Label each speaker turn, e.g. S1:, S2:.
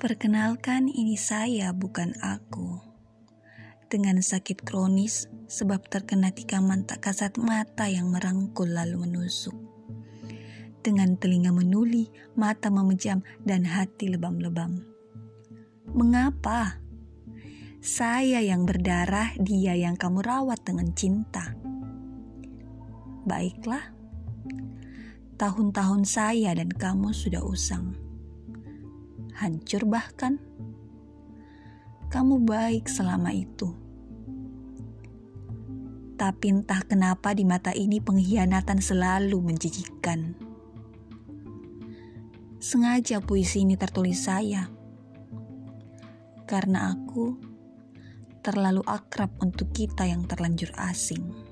S1: Perkenalkan, ini saya, bukan aku. Dengan sakit kronis, sebab terkena tikaman tak kasat mata yang merangkul lalu menusuk. Dengan telinga menuli, mata memejam, dan hati lebam-lebam. Mengapa? Saya yang berdarah, dia yang kamu rawat dengan cinta. Baiklah, tahun-tahun saya dan kamu sudah usang hancur bahkan. Kamu baik selama itu. Tapi entah kenapa di mata ini pengkhianatan selalu menjijikkan. Sengaja puisi ini tertulis saya. Karena aku terlalu akrab untuk kita yang terlanjur asing.